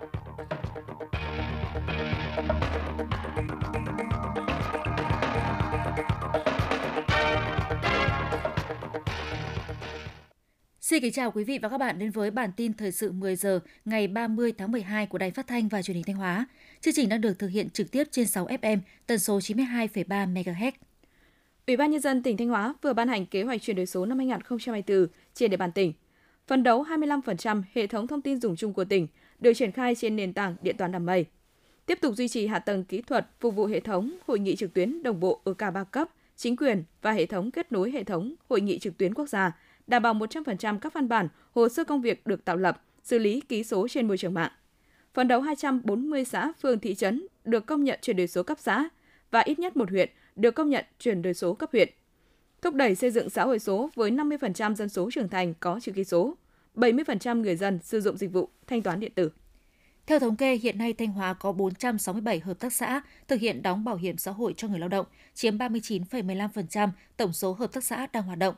Xin kính chào quý vị và các bạn đến với bản tin thời sự 10 giờ ngày 30 tháng 12 của Đài Phát thanh và Truyền hình Thanh Hóa. Chương trình đang được thực hiện trực tiếp trên 6 FM, tần số 92,3 MHz. Ủy ban nhân dân tỉnh Thanh Hóa vừa ban hành kế hoạch chuyển đổi số năm 2024 trên địa bàn tỉnh. Phấn đấu 25% hệ thống thông tin dùng chung của tỉnh được triển khai trên nền tảng điện toán đám mây. Tiếp tục duy trì hạ tầng kỹ thuật phục vụ hệ thống hội nghị trực tuyến đồng bộ ở cả ba cấp, chính quyền và hệ thống kết nối hệ thống hội nghị trực tuyến quốc gia – đảm bảo 100% các văn bản, hồ sơ công việc được tạo lập, xử lý ký số trên môi trường mạng. Phấn đấu 240 xã, phường, thị trấn được công nhận chuyển đổi số cấp xã và ít nhất một huyện được công nhận chuyển đổi số cấp huyện. Thúc đẩy xây dựng xã hội số với 50% dân số trưởng thành có chữ ký số, 70% người dân sử dụng dịch vụ thanh toán điện tử. Theo thống kê, hiện nay Thanh Hóa có 467 hợp tác xã thực hiện đóng bảo hiểm xã hội cho người lao động, chiếm 39,15% tổng số hợp tác xã đang hoạt động.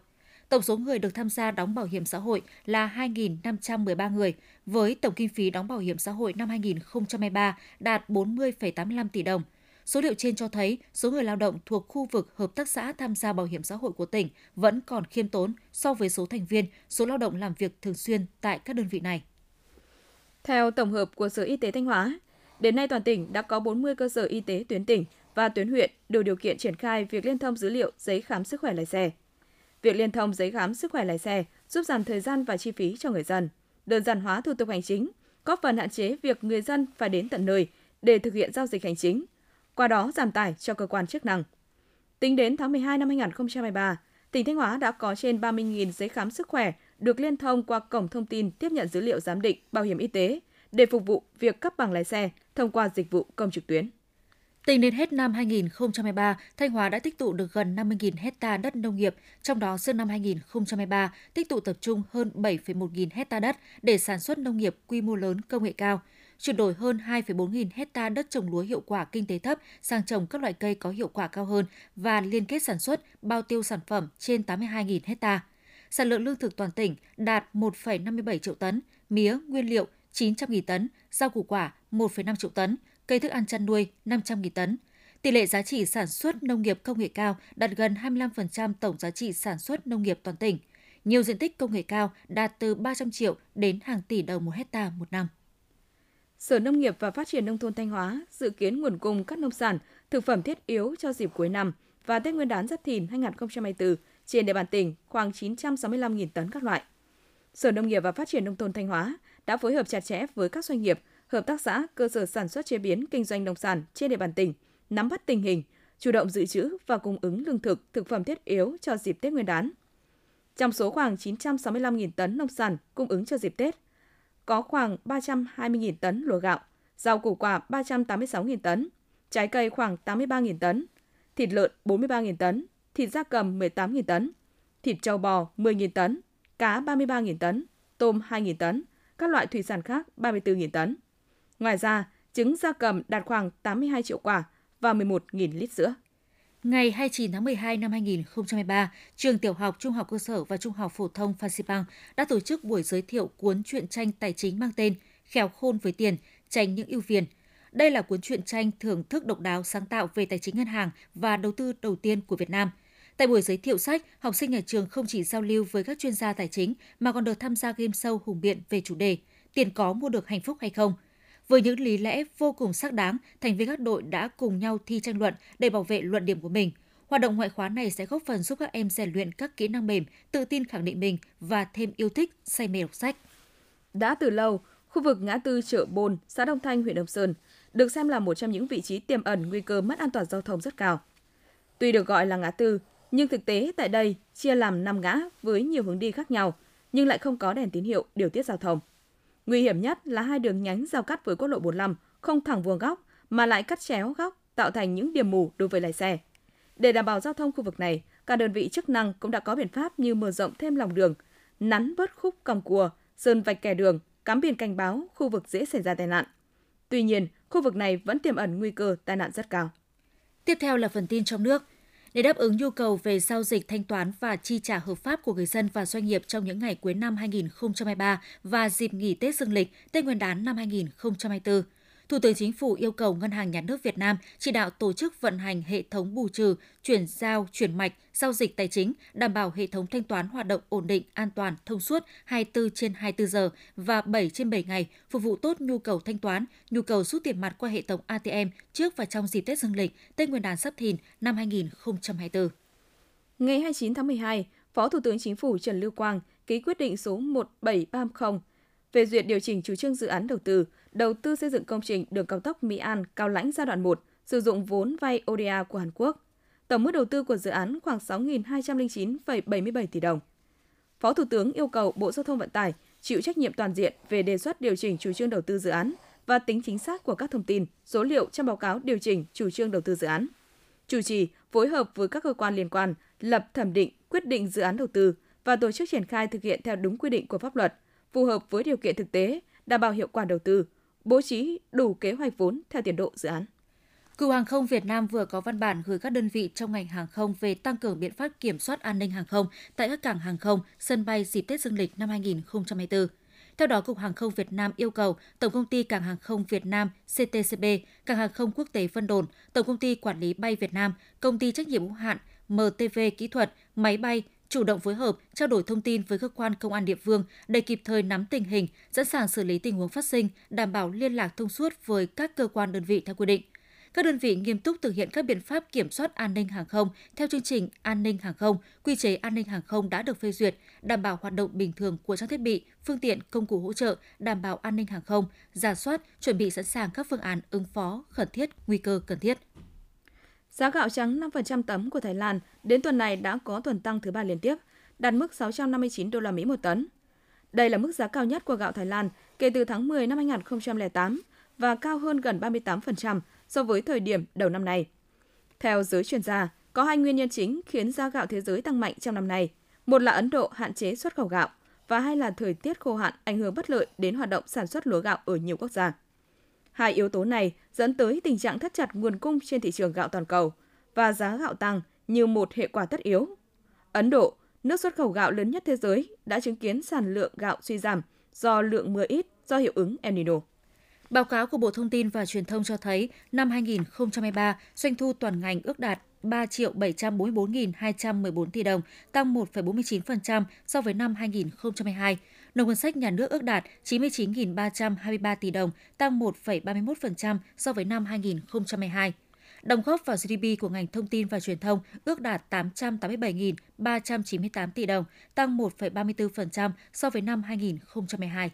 Tổng số người được tham gia đóng bảo hiểm xã hội là 2.513 người, với tổng kinh phí đóng bảo hiểm xã hội năm 2023 đạt 40,85 tỷ đồng. Số liệu trên cho thấy số người lao động thuộc khu vực hợp tác xã tham gia bảo hiểm xã hội của tỉnh vẫn còn khiêm tốn so với số thành viên, số lao động làm việc thường xuyên tại các đơn vị này. Theo tổng hợp của Sở Y tế Thanh Hóa, đến nay toàn tỉnh đã có 40 cơ sở y tế tuyến tỉnh và tuyến huyện đủ điều kiện triển khai việc liên thông dữ liệu giấy khám sức khỏe lái xe. Việc liên thông giấy khám sức khỏe lái xe giúp giảm thời gian và chi phí cho người dân, đơn giản hóa thủ tục hành chính, góp phần hạn chế việc người dân phải đến tận nơi để thực hiện giao dịch hành chính, qua đó giảm tải cho cơ quan chức năng. Tính đến tháng 12 năm 2023, tỉnh Thanh Hóa đã có trên 30.000 giấy khám sức khỏe được liên thông qua cổng thông tin tiếp nhận dữ liệu giám định bảo hiểm y tế để phục vụ việc cấp bằng lái xe thông qua dịch vụ công trực tuyến. Tính đến hết năm 2023, Thanh Hóa đã tích tụ được gần 50.000 hecta đất nông nghiệp, trong đó riêng năm 2023 tích tụ tập trung hơn 7,1 nghìn hecta đất để sản xuất nông nghiệp quy mô lớn công nghệ cao, chuyển đổi hơn 2,4 nghìn hecta đất trồng lúa hiệu quả kinh tế thấp sang trồng các loại cây có hiệu quả cao hơn và liên kết sản xuất, bao tiêu sản phẩm trên 82.000 hecta. Sản lượng lương thực toàn tỉnh đạt 1,57 triệu tấn, mía, nguyên liệu 900.000 tấn, rau củ quả 1,5 triệu tấn, cây thức ăn chăn nuôi 500.000 tấn. Tỷ lệ giá trị sản xuất nông nghiệp công nghệ cao đạt gần 25% tổng giá trị sản xuất nông nghiệp toàn tỉnh. Nhiều diện tích công nghệ cao đạt từ 300 triệu đến hàng tỷ đồng một hecta một năm. Sở Nông nghiệp và Phát triển Nông thôn Thanh Hóa dự kiến nguồn cung các nông sản, thực phẩm thiết yếu cho dịp cuối năm và Tết Nguyên đán Giáp Thìn 2024 trên địa bàn tỉnh khoảng 965.000 tấn các loại. Sở Nông nghiệp và Phát triển Nông thôn Thanh Hóa đã phối hợp chặt chẽ với các doanh nghiệp, hợp tác xã, cơ sở sản xuất chế biến kinh doanh nông sản trên địa bàn tỉnh, nắm bắt tình hình, chủ động dự trữ và cung ứng lương thực, thực phẩm thiết yếu cho dịp Tết Nguyên đán. Trong số khoảng 965.000 tấn nông sản cung ứng cho dịp Tết, có khoảng 320.000 tấn lúa gạo, rau củ quả 386.000 tấn, trái cây khoảng 83.000 tấn, thịt lợn 43.000 tấn, thịt da cầm 18.000 tấn, thịt trâu bò 10.000 tấn, cá 33.000 tấn, tôm 2.000 tấn, các loại thủy sản khác 34.000 tấn. Ngoài ra, trứng gia cầm đạt khoảng 82 triệu quả và 11.000 lít sữa. Ngày 29 tháng 12 năm 2023, trường tiểu học, trung học cơ sở và trung học phổ thông Phan Xipang đã tổ chức buổi giới thiệu cuốn truyện tranh tài chính mang tên khéo khôn với tiền, tránh những ưu phiền. Đây là cuốn truyện tranh thưởng thức độc đáo sáng tạo về tài chính ngân hàng và đầu tư đầu tiên của Việt Nam. Tại buổi giới thiệu sách, học sinh nhà trường không chỉ giao lưu với các chuyên gia tài chính mà còn được tham gia game show hùng biện về chủ đề Tiền có mua được hạnh phúc hay không – với những lý lẽ vô cùng xác đáng, thành viên các đội đã cùng nhau thi tranh luận để bảo vệ luận điểm của mình. Hoạt động ngoại khóa này sẽ góp phần giúp các em rèn luyện các kỹ năng mềm, tự tin khẳng định mình và thêm yêu thích, say mê đọc sách. Đã từ lâu, khu vực ngã tư chợ Bồn, xã Đông Thanh, huyện Đông Sơn được xem là một trong những vị trí tiềm ẩn nguy cơ mất an toàn giao thông rất cao. Tuy được gọi là ngã tư, nhưng thực tế tại đây chia làm 5 ngã với nhiều hướng đi khác nhau, nhưng lại không có đèn tín hiệu điều tiết giao thông. Nguy hiểm nhất là hai đường nhánh giao cắt với quốc lộ 45 không thẳng vuông góc mà lại cắt chéo góc tạo thành những điểm mù đối với lái xe. Để đảm bảo giao thông khu vực này, các đơn vị chức năng cũng đã có biện pháp như mở rộng thêm lòng đường, nắn bớt khúc cong cua, sơn vạch kẻ đường, cắm biển cảnh báo khu vực dễ xảy ra tai nạn. Tuy nhiên, khu vực này vẫn tiềm ẩn nguy cơ tai nạn rất cao. Tiếp theo là phần tin trong nước. Để đáp ứng nhu cầu về giao dịch thanh toán và chi trả hợp pháp của người dân và doanh nghiệp trong những ngày cuối năm 2023 và dịp nghỉ Tết Dương lịch, Tết Nguyên đán năm 2024, Thủ tướng Chính phủ yêu cầu Ngân hàng Nhà nước Việt Nam chỉ đạo tổ chức vận hành hệ thống bù trừ, chuyển giao, chuyển mạch, giao dịch tài chính, đảm bảo hệ thống thanh toán hoạt động ổn định, an toàn, thông suốt 24 trên 24 giờ và 7 trên 7 ngày, phục vụ tốt nhu cầu thanh toán, nhu cầu rút tiền mặt qua hệ thống ATM trước và trong dịp Tết Dương lịch, Tết Nguyên đán Sắp Thìn năm 2024. Ngày 29 tháng 12, Phó Thủ tướng Chính phủ Trần Lưu Quang ký quyết định số 1730 về duyệt điều chỉnh chủ trương dự án đầu tư, đầu tư xây dựng công trình đường cao tốc Mỹ An Cao Lãnh giai đoạn 1, sử dụng vốn vay ODA của Hàn Quốc. Tổng mức đầu tư của dự án khoảng 6.209,77 tỷ đồng. Phó Thủ tướng yêu cầu Bộ Giao thông Vận tải chịu trách nhiệm toàn diện về đề xuất điều chỉnh chủ trương đầu tư dự án và tính chính xác của các thông tin, số liệu trong báo cáo điều chỉnh chủ trương đầu tư dự án. Chủ trì phối hợp với các cơ quan liên quan lập thẩm định quyết định dự án đầu tư và tổ chức triển khai thực hiện theo đúng quy định của pháp luật, phù hợp với điều kiện thực tế, đảm bảo hiệu quả đầu tư, bố trí đủ kế hoạch vốn theo tiến độ dự án. Cục Hàng không Việt Nam vừa có văn bản gửi các đơn vị trong ngành hàng không về tăng cường biện pháp kiểm soát an ninh hàng không tại các cảng hàng không, sân bay dịp Tết Dương lịch năm 2024. Theo đó, Cục Hàng không Việt Nam yêu cầu Tổng công ty Cảng hàng không Việt Nam CTCB, Cảng hàng không quốc tế Vân Đồn, Tổng công ty Quản lý bay Việt Nam, Công ty trách nhiệm hữu hạn MTV Kỹ thuật, máy bay chủ động phối hợp, trao đổi thông tin với cơ quan công an địa phương để kịp thời nắm tình hình, sẵn sàng xử lý tình huống phát sinh, đảm bảo liên lạc thông suốt với các cơ quan đơn vị theo quy định. Các đơn vị nghiêm túc thực hiện các biện pháp kiểm soát an ninh hàng không theo chương trình an ninh hàng không, quy chế an ninh hàng không đã được phê duyệt, đảm bảo hoạt động bình thường của trang thiết bị, phương tiện, công cụ hỗ trợ, đảm bảo an ninh hàng không, giả soát, chuẩn bị sẵn sàng các phương án ứng phó khẩn thiết, nguy cơ cần thiết. Giá gạo trắng 5% tấm của Thái Lan đến tuần này đã có tuần tăng thứ ba liên tiếp, đạt mức 659 đô la Mỹ một tấn. Đây là mức giá cao nhất của gạo Thái Lan kể từ tháng 10 năm 2008 và cao hơn gần 38% so với thời điểm đầu năm nay. Theo giới chuyên gia, có hai nguyên nhân chính khiến giá gạo thế giới tăng mạnh trong năm nay. Một là Ấn Độ hạn chế xuất khẩu gạo và hai là thời tiết khô hạn ảnh hưởng bất lợi đến hoạt động sản xuất lúa gạo ở nhiều quốc gia. Hai yếu tố này dẫn tới tình trạng thắt chặt nguồn cung trên thị trường gạo toàn cầu và giá gạo tăng như một hệ quả tất yếu. Ấn Độ, nước xuất khẩu gạo lớn nhất thế giới, đã chứng kiến sản lượng gạo suy giảm do lượng mưa ít do hiệu ứng El Nino. Báo cáo của Bộ Thông tin và Truyền thông cho thấy, năm 2023, doanh thu toàn ngành ước đạt 3 triệu 744.214 tỷ đồng, tăng 1,49% so với năm 2022. Nộp ngân sách nhà nước ước đạt 99.323 tỷ đồng, tăng 1,31% so với năm 2022. Đóng góp vào GDP của ngành thông tin và truyền thông ước đạt 887.398 tỷ đồng, tăng 1,34% so với năm 2022.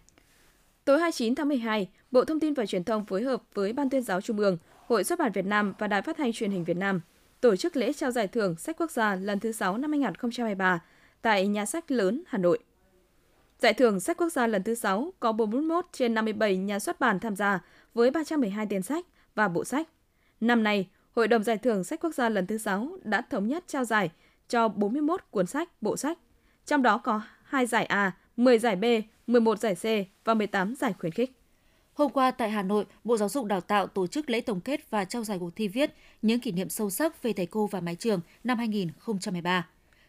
Tối 29 tháng 12, Bộ Thông tin và Truyền thông phối hợp với Ban tuyên giáo Trung ương, Hội xuất bản Việt Nam và Đài phát thanh truyền hình Việt Nam tổ chức lễ trao giải thưởng sách quốc gia lần thứ 6 năm 2023 tại Nhà sách lớn Hà Nội. Giải thưởng sách quốc gia lần thứ 6 có 41 trên 57 nhà xuất bản tham gia với 312 tiền sách và bộ sách. Năm nay, Hội đồng giải thưởng sách quốc gia lần thứ 6 đã thống nhất trao giải cho 41 cuốn sách, bộ sách. Trong đó có 2 giải A, 10 giải B, 11 giải C và 18 giải khuyến khích. Hôm qua tại Hà Nội, Bộ Giáo dục Đào tạo tổ chức lễ tổng kết và trao giải cuộc thi viết những kỷ niệm sâu sắc về thầy cô và mái trường năm 2013.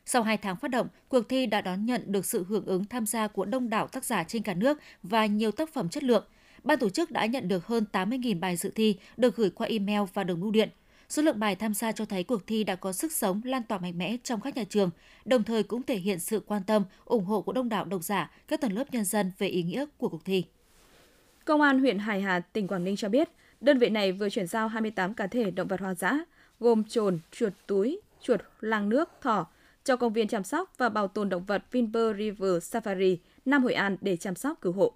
Sau 2 tháng phát động, cuộc thi đã đón nhận được sự hưởng ứng tham gia của đông đảo tác giả trên cả nước và nhiều tác phẩm chất lượng. Ban tổ chức đã nhận được hơn 80.000 bài dự thi được gửi qua email và đường bưu điện. Số lượng bài tham gia cho thấy cuộc thi đã có sức sống lan tỏa mạnh mẽ trong các nhà trường, đồng thời cũng thể hiện sự quan tâm, ủng hộ của đông đảo độc giả, các tầng lớp nhân dân về ý nghĩa của cuộc thi. Công an huyện Hải Hà, tỉnh Quảng Ninh cho biết, đơn vị này vừa chuyển giao 28 cá thể động vật hoang dã, gồm trồn, chuột túi, chuột lang nước, thỏ, cho công viên chăm sóc và bảo tồn động vật Vinpearl River Safari, Nam Hội An để chăm sóc cứu hộ.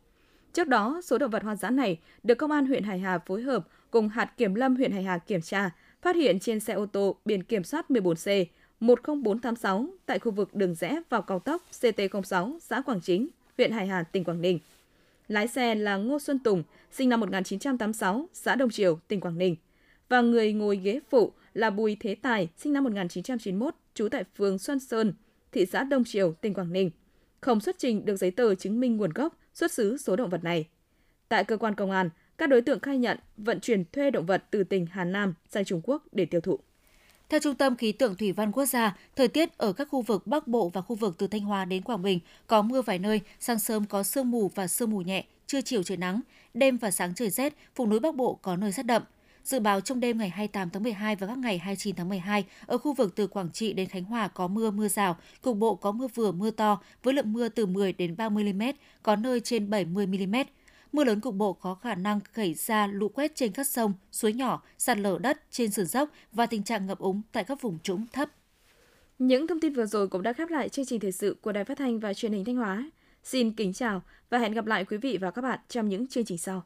Trước đó, số động vật hoang dã này được Công an huyện Hải Hà phối hợp cùng hạt kiểm lâm huyện Hải Hà kiểm tra, phát hiện trên xe ô tô biển kiểm soát 14C 10486 tại khu vực đường rẽ vào cao tốc CT06 xã Quảng Chính, huyện Hải Hà, tỉnh Quảng Ninh. Lái xe là Ngô Xuân Tùng, sinh năm 1986, xã Đông Triều, tỉnh Quảng Ninh. Và người ngồi ghế phụ là Bùi Thế Tài, sinh năm 1991, trú tại phường Xuân Sơn, thị xã Đông Triều, tỉnh Quảng Ninh. Không xuất trình được giấy tờ chứng minh nguồn gốc, xuất xứ số động vật này. Tại cơ quan công an, các đối tượng khai nhận vận chuyển thuê động vật từ tỉnh Hà Nam sang Trung Quốc để tiêu thụ. Theo Trung tâm Khí tượng Thủy văn Quốc gia, thời tiết ở các khu vực Bắc Bộ và khu vực từ Thanh Hóa đến Quảng Bình có mưa vài nơi, sáng sớm có sương mù và sương mù nhẹ, trưa chiều trời nắng, đêm và sáng trời rét, vùng núi Bắc Bộ có nơi rét đậm. Dự báo trong đêm ngày 28 tháng 12 và các ngày 29 tháng 12, ở khu vực từ Quảng Trị đến Khánh Hòa có mưa mưa rào, cục bộ có mưa vừa mưa to với lượng mưa từ 10 đến 30 mm, có nơi trên 70 mm. Mưa lớn cục bộ có khả năng xảy ra lũ quét trên các sông, suối nhỏ, sạt lở đất trên sườn dốc và tình trạng ngập úng tại các vùng trũng thấp. Những thông tin vừa rồi cũng đã khép lại chương trình thời sự của Đài Phát thanh và Truyền hình Thanh Hóa. Xin kính chào và hẹn gặp lại quý vị và các bạn trong những chương trình sau.